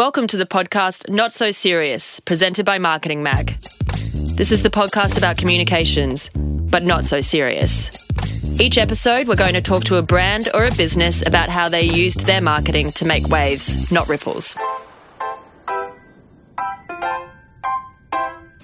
Welcome to the podcast Not So Serious, presented by Marketing Mag. This is the podcast about communications, but not so serious. Each episode, we're going to talk to a brand or a business about how they used their marketing to make waves, not ripples.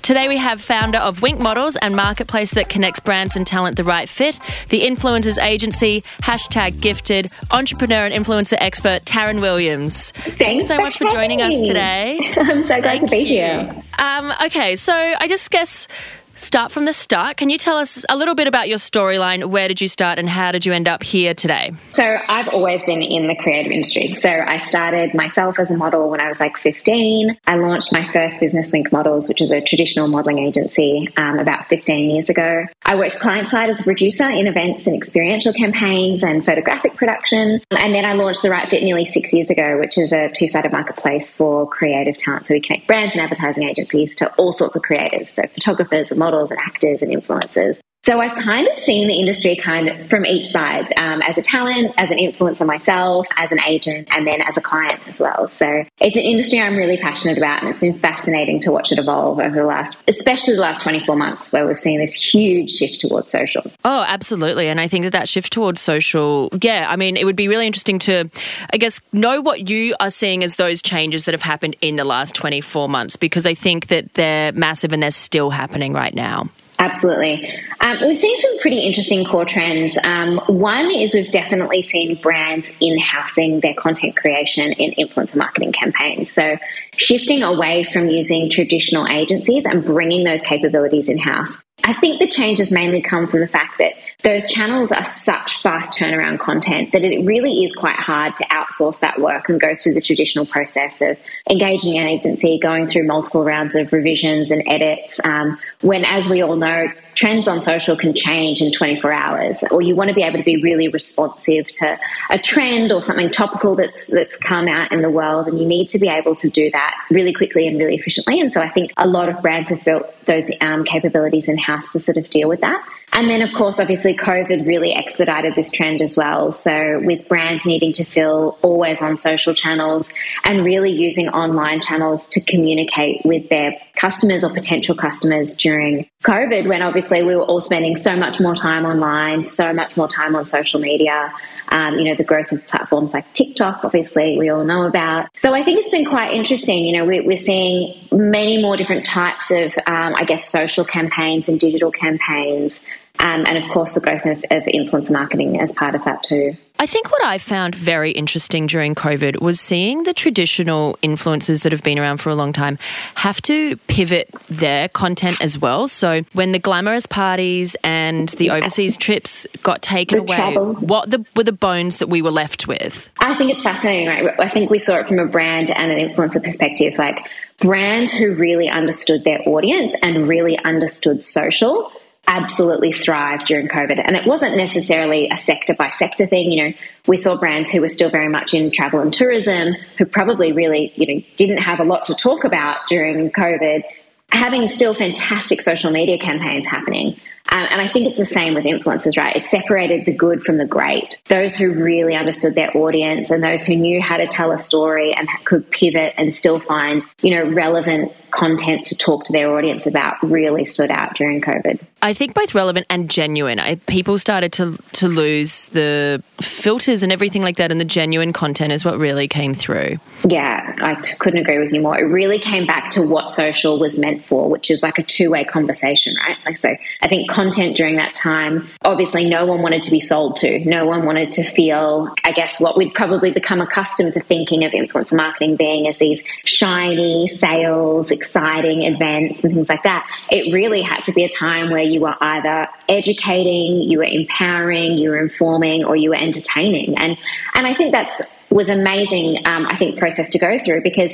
Today we have founder of Wink Models and marketplace that connects brands and talent the right fit, the influencers agency, hashtag gifted, entrepreneur and influencer expert Taryn Williams. Thanks, Thanks so much for joining us today. I'm so glad Thank to be you. here. Um, okay, so I just guess start from the start. Can you tell us a little bit about your storyline? Where did you start and how did you end up here today? So, I've always been in the creative industry. So, I started myself as a model when I was like 15. I launched my first business, Wink Models, which is a traditional modeling agency, um, about 15 years ago. I worked client side as a producer in events and experiential campaigns and photographic production. And then I launched The Right Fit nearly six years ago, which is a two sided marketplace for creative talent. So, we connect brands and advertising agencies to all sorts of creatives. So, photographers and models and actors and influencers. So I've kind of seen the industry kind of from each side um, as a talent, as an influencer myself, as an agent, and then as a client as well. So it's an industry I'm really passionate about, and it's been fascinating to watch it evolve over the last, especially the last 24 months, where we've seen this huge shift towards social. Oh, absolutely. And I think that that shift towards social, yeah, I mean, it would be really interesting to, I guess, know what you are seeing as those changes that have happened in the last 24 months, because I think that they're massive and they're still happening right now. Absolutely. Um, we've seen some pretty interesting core trends. Um, one is we've definitely seen brands in housing their content creation in influencer marketing campaigns. So, shifting away from using traditional agencies and bringing those capabilities in house. I think the changes mainly come from the fact that those channels are such fast turnaround content that it really is quite hard to outsource that work and go through the traditional process of engaging an agency, going through multiple rounds of revisions and edits. Um, when, as we all know, trends on social can change in 24 hours, or you want to be able to be really responsive to a trend or something topical that's that's come out in the world, and you need to be able to do that really quickly and really efficiently. And so, I think a lot of brands have built those um, capabilities in house to sort of deal with that. And then, of course, obviously, COVID really expedited this trend as well. So, with brands needing to fill always on social channels and really using online channels to communicate with their customers or potential customers during COVID, when obviously we were all spending so much more time online, so much more time on social media. Um, you know, the growth of platforms like TikTok, obviously, we all know about. So I think it's been quite interesting. You know, we, we're seeing many more different types of, um, I guess, social campaigns and digital campaigns. Um, and of course, the growth of, of influencer marketing as part of that too. I think what I found very interesting during COVID was seeing the traditional influencers that have been around for a long time have to pivot their content as well. So when the glamorous parties and the overseas trips got taken The away, travel. what the, were the bones that we were left with? I think it's fascinating, right? I think we saw it from a brand and an influencer perspective. Like brands who really understood their audience and really understood social absolutely thrived during COVID. And it wasn't necessarily a sector by sector thing. You know, we saw brands who were still very much in travel and tourism, who probably really, you know, didn't have a lot to talk about during COVID, having still fantastic social media campaigns happening. Um, and I think it's the same with influencers, right? It separated the good from the great. Those who really understood their audience and those who knew how to tell a story and could pivot and still find, you know, relevant content to talk to their audience about really stood out during COVID. I think both relevant and genuine. I, people started to to lose the filters and everything like that, and the genuine content is what really came through. Yeah, I t- couldn't agree with you more. It really came back to what social was meant for, which is like a two way conversation, right? Like, so I think content during that time, obviously, no one wanted to be sold to. No one wanted to feel, I guess, what we'd probably become accustomed to thinking of influencer marketing being as these shiny sales, exciting events, and things like that. It really had to be a time where you were either educating, you were empowering, you were informing, or you were entertaining. And and I think that's was amazing. Um, I think process to go through because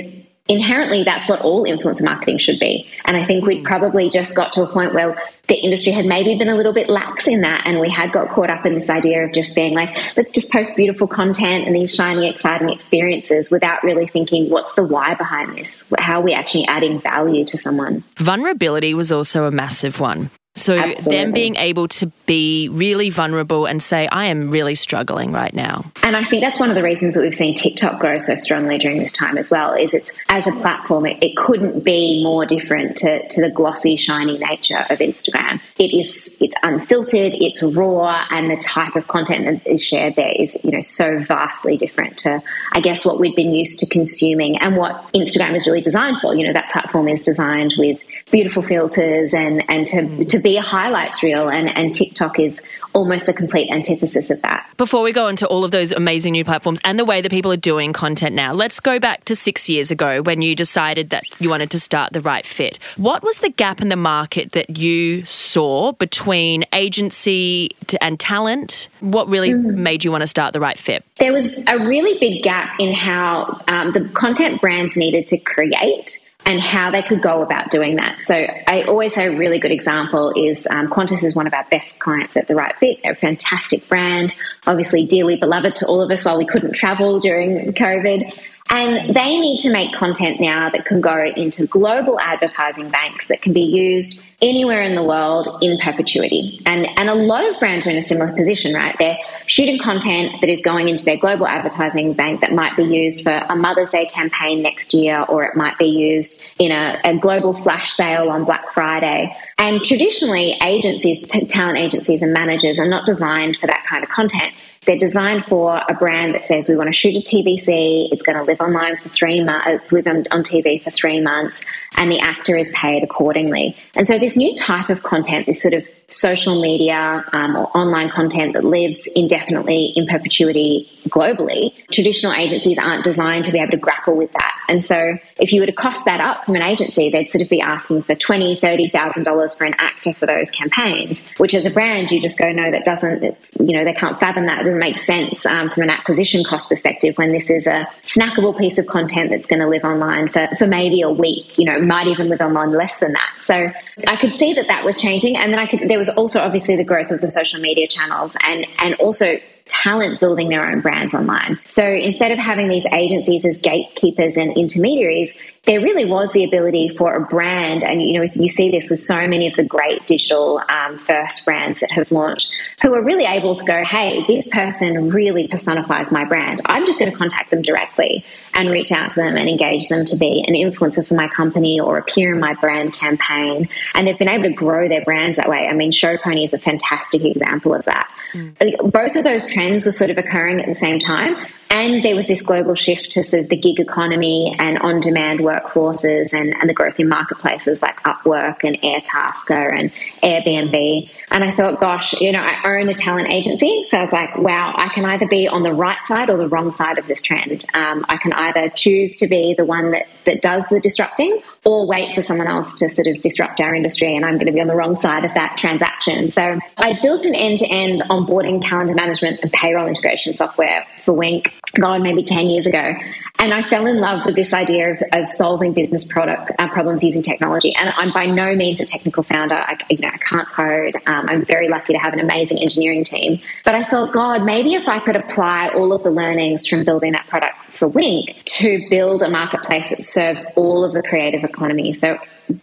inherently that's what all influencer marketing should be. And I think we'd mm. probably just got to a point where the industry had maybe been a little bit lax in that, and we had got caught up in this idea of just being like, let's just post beautiful content and these shiny, exciting experiences without really thinking, what's the why behind this? How are we actually adding value to someone? Vulnerability was also a massive one. So Absolutely. them being able to be really vulnerable and say, I am really struggling right now. And I think that's one of the reasons that we've seen TikTok grow so strongly during this time as well, is it's as a platform, it, it couldn't be more different to, to the glossy, shiny nature of Instagram. It is it's unfiltered, it's raw, and the type of content that is shared there is, you know, so vastly different to I guess what we've been used to consuming and what Instagram is really designed for. You know, that platform is designed with beautiful filters and, and to, to be a highlights reel and, and TikTok is almost the complete antithesis of that. Before we go into all of those amazing new platforms and the way that people are doing content now, let's go back to six years ago when you decided that you wanted to start the right fit. What was the gap in the market that you saw between agency and talent? What really mm. made you want to start the right fit? There was a really big gap in how um, the content brands needed to create and how they could go about doing that. So I always say a really good example is um, Qantas is one of our best clients at the right fit. A fantastic brand, obviously dearly beloved to all of us while we couldn't travel during COVID. And they need to make content now that can go into global advertising banks that can be used anywhere in the world in perpetuity. And, and a lot of brands are in a similar position, right? They're shooting content that is going into their global advertising bank that might be used for a Mother's Day campaign next year, or it might be used in a, a global flash sale on Black Friday. And traditionally, agencies, talent agencies, and managers are not designed for that kind of content. They're designed for a brand that says we want to shoot a TVC. It's going to live online for three months, uh, live on, on TV for three months, and the actor is paid accordingly. And so this new type of content, this sort of social media um, or online content that lives indefinitely in perpetuity globally, traditional agencies aren't designed to be able to grapple with that. And so if you were to cost that up from an agency, they'd sort of be asking for twenty, thirty thousand dollars for an actor for those campaigns, which as a brand you just go, no, that doesn't, you know, they can't fathom that. It doesn't make sense um, from an acquisition cost perspective when this is a snackable piece of content that's going to live online for, for maybe a week, you know, might even live online less than that. So I could see that that was changing. And then I could, there was also obviously the growth of the social media channels and, and also talent building their own brands online. So instead of having these agencies as gatekeepers and intermediaries, there really was the ability for a brand, and you know, you see this with so many of the great digital um, first brands that have launched, who are really able to go, hey, this person really personifies my brand. I'm just going to contact them directly and reach out to them and engage them to be an influencer for my company or appear in my brand campaign. And they've been able to grow their brands that way. I mean, Show Pony is a fantastic example of that. Mm. Both of those trends were sort of occurring at the same time. And there was this global shift to sort of the gig economy and on demand workforces and, and the growth in marketplaces like Upwork and Airtasker and Airbnb. And I thought, gosh, you know, I own a talent agency. So I was like, wow, I can either be on the right side or the wrong side of this trend. Um, I can either choose to be the one that, that does the disrupting or wait for someone else to sort of disrupt our industry and I'm going to be on the wrong side of that transaction. So I built an end-to-end onboarding calendar management and payroll integration software for Wink, God, maybe 10 years ago. And I fell in love with this idea of, of solving business product uh, problems using technology. And I'm by no means a technical founder. I, you know, I can't code. Um, I'm very lucky to have an amazing engineering team. But I thought, God, maybe if I could apply all of the learnings from building that product for Wink to build a marketplace that serves all of the creative economy. So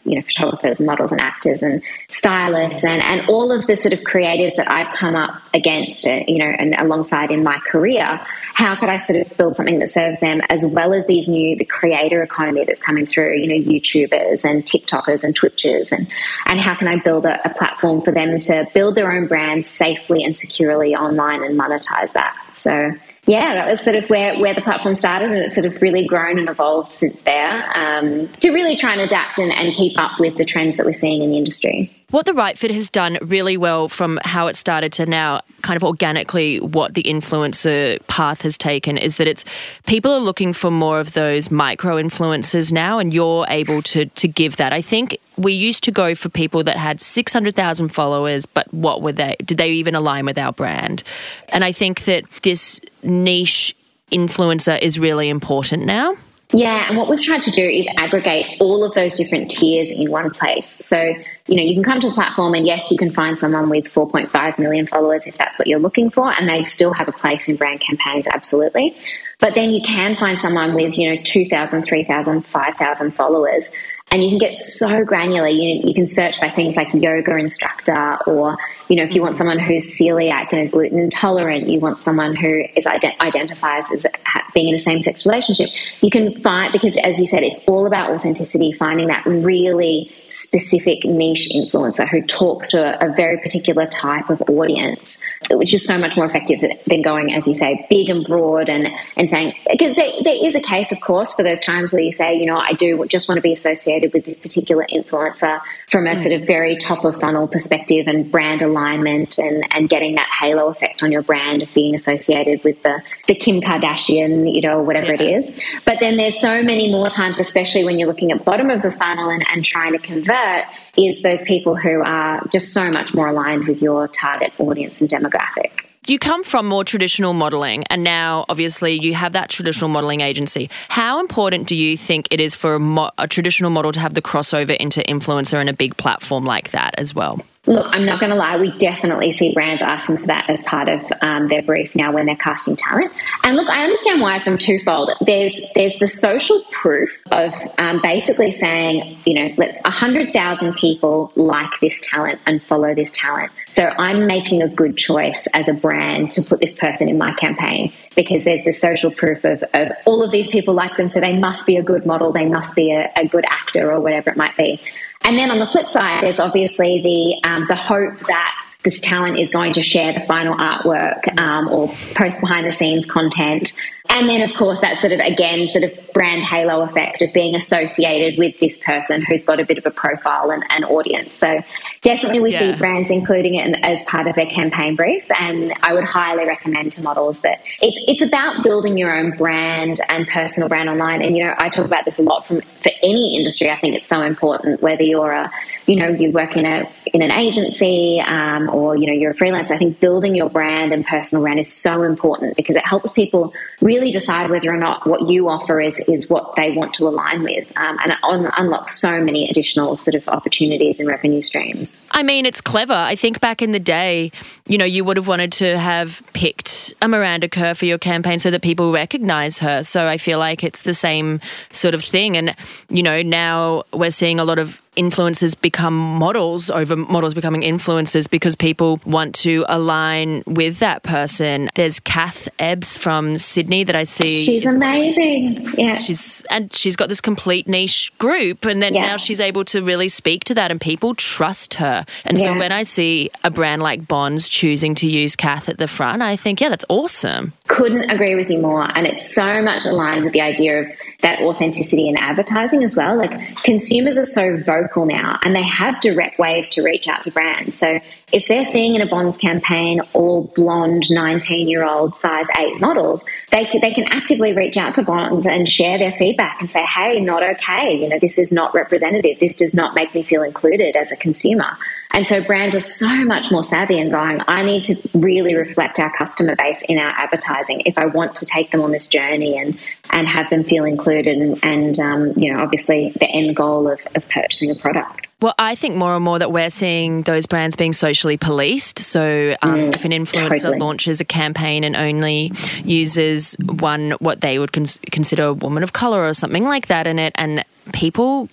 you know photographers and models and actors and stylists and, and all of the sort of creatives that I've come up against uh, you know and alongside in my career how could I sort of build something that serves them as well as these new the creator economy that's coming through you know YouTubers and TikTokers and Twitchers and and how can I build a, a platform for them to build their own brand safely and securely online and monetize that? So yeah, that was sort of where, where the platform started, and it's sort of really grown and evolved since there um, to really try and adapt and, and keep up with the trends that we're seeing in the industry. What the Right Fit has done really well from how it started to now, kind of organically, what the influencer path has taken is that it's people are looking for more of those micro influencers now, and you're able to to give that. I think we used to go for people that had 600,000 followers, but what were they? Did they even align with our brand? And I think that this niche influencer is really important now. Yeah, and what we've tried to do is aggregate all of those different tiers in one place. So, you know, you can come to the platform and yes, you can find someone with 4.5 million followers if that's what you're looking for, and they still have a place in brand campaigns, absolutely. But then you can find someone with, you know, 2,000, 3,000, 5,000 followers and you can get so granular. You, you can search by things like yoga instructor, or you know, if you want mm-hmm. someone who's celiac and gluten intolerant, you want someone who is ident- identifies as being in a same-sex relationship. You can find because, as you said, it's all about authenticity. Finding that really specific niche influencer who talks to a, a very particular type of audience, which is so much more effective than going, as you say, big and broad and and saying because there, there is a case, of course, for those times where you say, you know, I do just want to be associated with this particular influencer from a sort of very top of funnel perspective and brand alignment and, and getting that halo effect on your brand of being associated with the, the Kim Kardashian, you know, whatever yeah. it is. But then there's so many more times, especially when you're looking at bottom of the funnel and, and trying to convert, is those people who are just so much more aligned with your target audience and demographic you come from more traditional modeling and now obviously you have that traditional modeling agency. How important do you think it is for a, mo- a traditional model to have the crossover into influencer and a big platform like that as well? Look, I'm not going to lie. We definitely see brands asking for that as part of um, their brief now when they're casting talent. And look, I understand why from twofold. There's there's the social proof of um, basically saying, you know, let's hundred thousand people like this talent and follow this talent. So I'm making a good choice as a brand to put this person in my campaign because there's the social proof of, of all of these people like them, so they must be a good model, they must be a, a good actor or whatever it might be. And then on the flip side, there's obviously the um, the hope that this talent is going to share the final artwork um, or post behind the scenes content and then, of course, that sort of, again, sort of brand halo effect of being associated with this person who's got a bit of a profile and, and audience. So, definitely, we yeah. see brands including it as part of their campaign brief. And I would highly recommend to models that it's, it's about building your own brand and personal brand online. And, you know, I talk about this a lot from any industry. I think it's so important, whether you're a, you know, you work in a in an agency um, or, you know, you're a freelancer. I think building your brand and personal brand is so important because it helps people really decide whether or not what you offer is is what they want to align with, um, and it un- unlocks so many additional sort of opportunities and revenue streams. I mean, it's clever. I think back in the day, you know, you would have wanted to have picked a Miranda Kerr for your campaign so that people recognize her. So I feel like it's the same sort of thing, and you know, now we're seeing a lot of influencers become models over models becoming influencers because people want to align with that person. There's Kath Ebbs from Sydney that I see. She's amazing. Yeah. She's and she's got this complete niche group and then yeah. now she's able to really speak to that and people trust her. And yeah. so when I see a brand like Bonds choosing to use Kath at the front, I think, yeah, that's awesome. Couldn't agree with you more. And it's so much aligned with the idea of that authenticity in advertising as well. Like consumers are so vocal now and they have direct ways to reach out to brands. So if they're seeing in a Bonds campaign all blonde 19 year old size 8 models, they can, they can actively reach out to Bonds and share their feedback and say, hey, not okay. You know, this is not representative. This does not make me feel included as a consumer. And so brands are so much more savvy and going, I need to really reflect our customer base in our advertising if I want to take them on this journey and, and have them feel included and, and um, you know, obviously the end goal of, of purchasing a product. Well, I think more and more that we're seeing those brands being socially policed. So, um, mm, if an influencer totally. launches a campaign and only uses one, what they would con- consider a woman of color or something like that in it, and people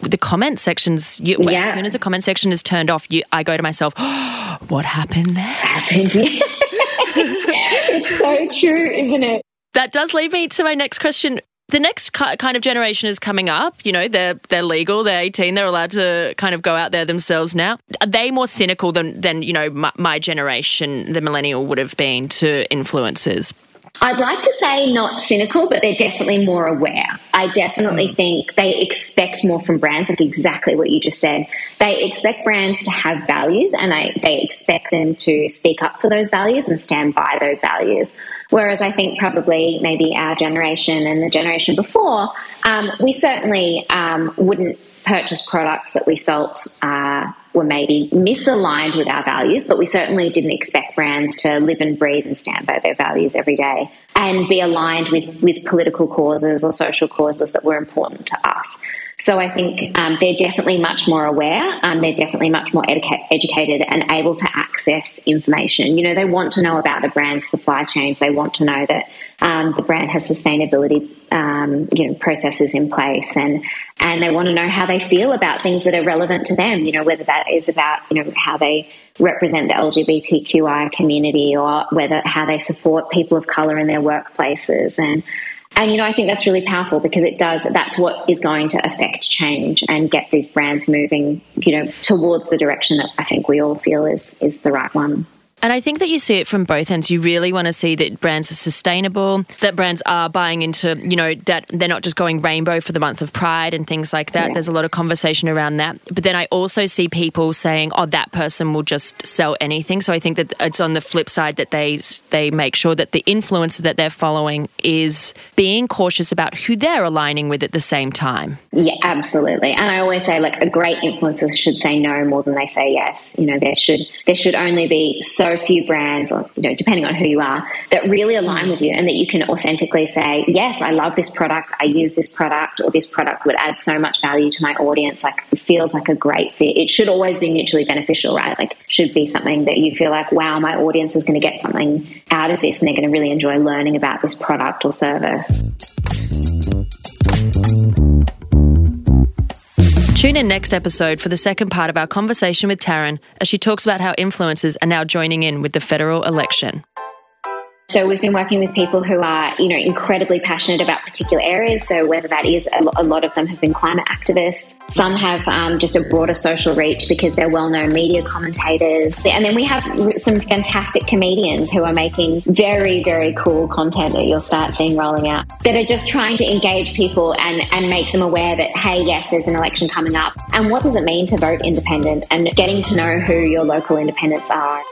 the comment sections you, yeah. as soon as a comment section is turned off you, i go to myself oh, what happened there happened it's so true isn't it that does lead me to my next question the next kind of generation is coming up. You know, they're they're legal, they're 18, they're allowed to kind of go out there themselves now. Are they more cynical than than you know my, my generation, the millennial, would have been to influencers? I'd like to say not cynical, but they're definitely more aware. I definitely mm. think they expect more from brands, like exactly what you just said. They expect brands to have values and they, they expect them to speak up for those values and stand by those values. Whereas I think probably maybe our generation and the generation before, um, we certainly um, wouldn't purchase products that we felt uh, were maybe misaligned with our values, but we certainly didn't expect brands to live and breathe and stand by their values every day and be aligned with, with political causes or social causes that were important to us. So I think um, they're definitely much more aware. Um, they're definitely much more educa- educated and able to access information. You know, they want to know about the brand's supply chains. They want to know that um, the brand has sustainability, um, you know, processes in place, and and they want to know how they feel about things that are relevant to them. You know, whether that is about you know how they represent the LGBTQI community or whether how they support people of color in their workplaces and and you know, I think that's really powerful because it does that's what is going to affect change and get these brands moving, you know, towards the direction that I think we all feel is is the right one. And I think that you see it from both ends. You really want to see that brands are sustainable, that brands are buying into, you know, that they're not just going rainbow for the month of pride and things like that. Yeah. There's a lot of conversation around that. But then I also see people saying, oh, that person will just sell anything. So I think that it's on the flip side that they they make sure that the influencer that they're following is being cautious about who they're aligning with at the same time. Yeah, absolutely. And I always say like a great influencer should say no more than they say yes. You know, there should there should only be so few brands, or you know, depending on who you are, that really align mm. with you, and that you can authentically say, "Yes, I love this product. I use this product, or this product would add so much value to my audience. Like, it feels like a great fit. It should always be mutually beneficial, right? Like, should be something that you feel like, wow, my audience is going to get something out of this, and they're going to really enjoy learning about this product or service." Tune in next episode for the second part of our conversation with Taryn as she talks about how influencers are now joining in with the federal election. So we've been working with people who are, you know, incredibly passionate about particular areas. So whether that is a lot of them have been climate activists, some have um, just a broader social reach because they're well-known media commentators, and then we have some fantastic comedians who are making very, very cool content that you'll start seeing rolling out that are just trying to engage people and and make them aware that hey, yes, there's an election coming up, and what does it mean to vote independent, and getting to know who your local independents are.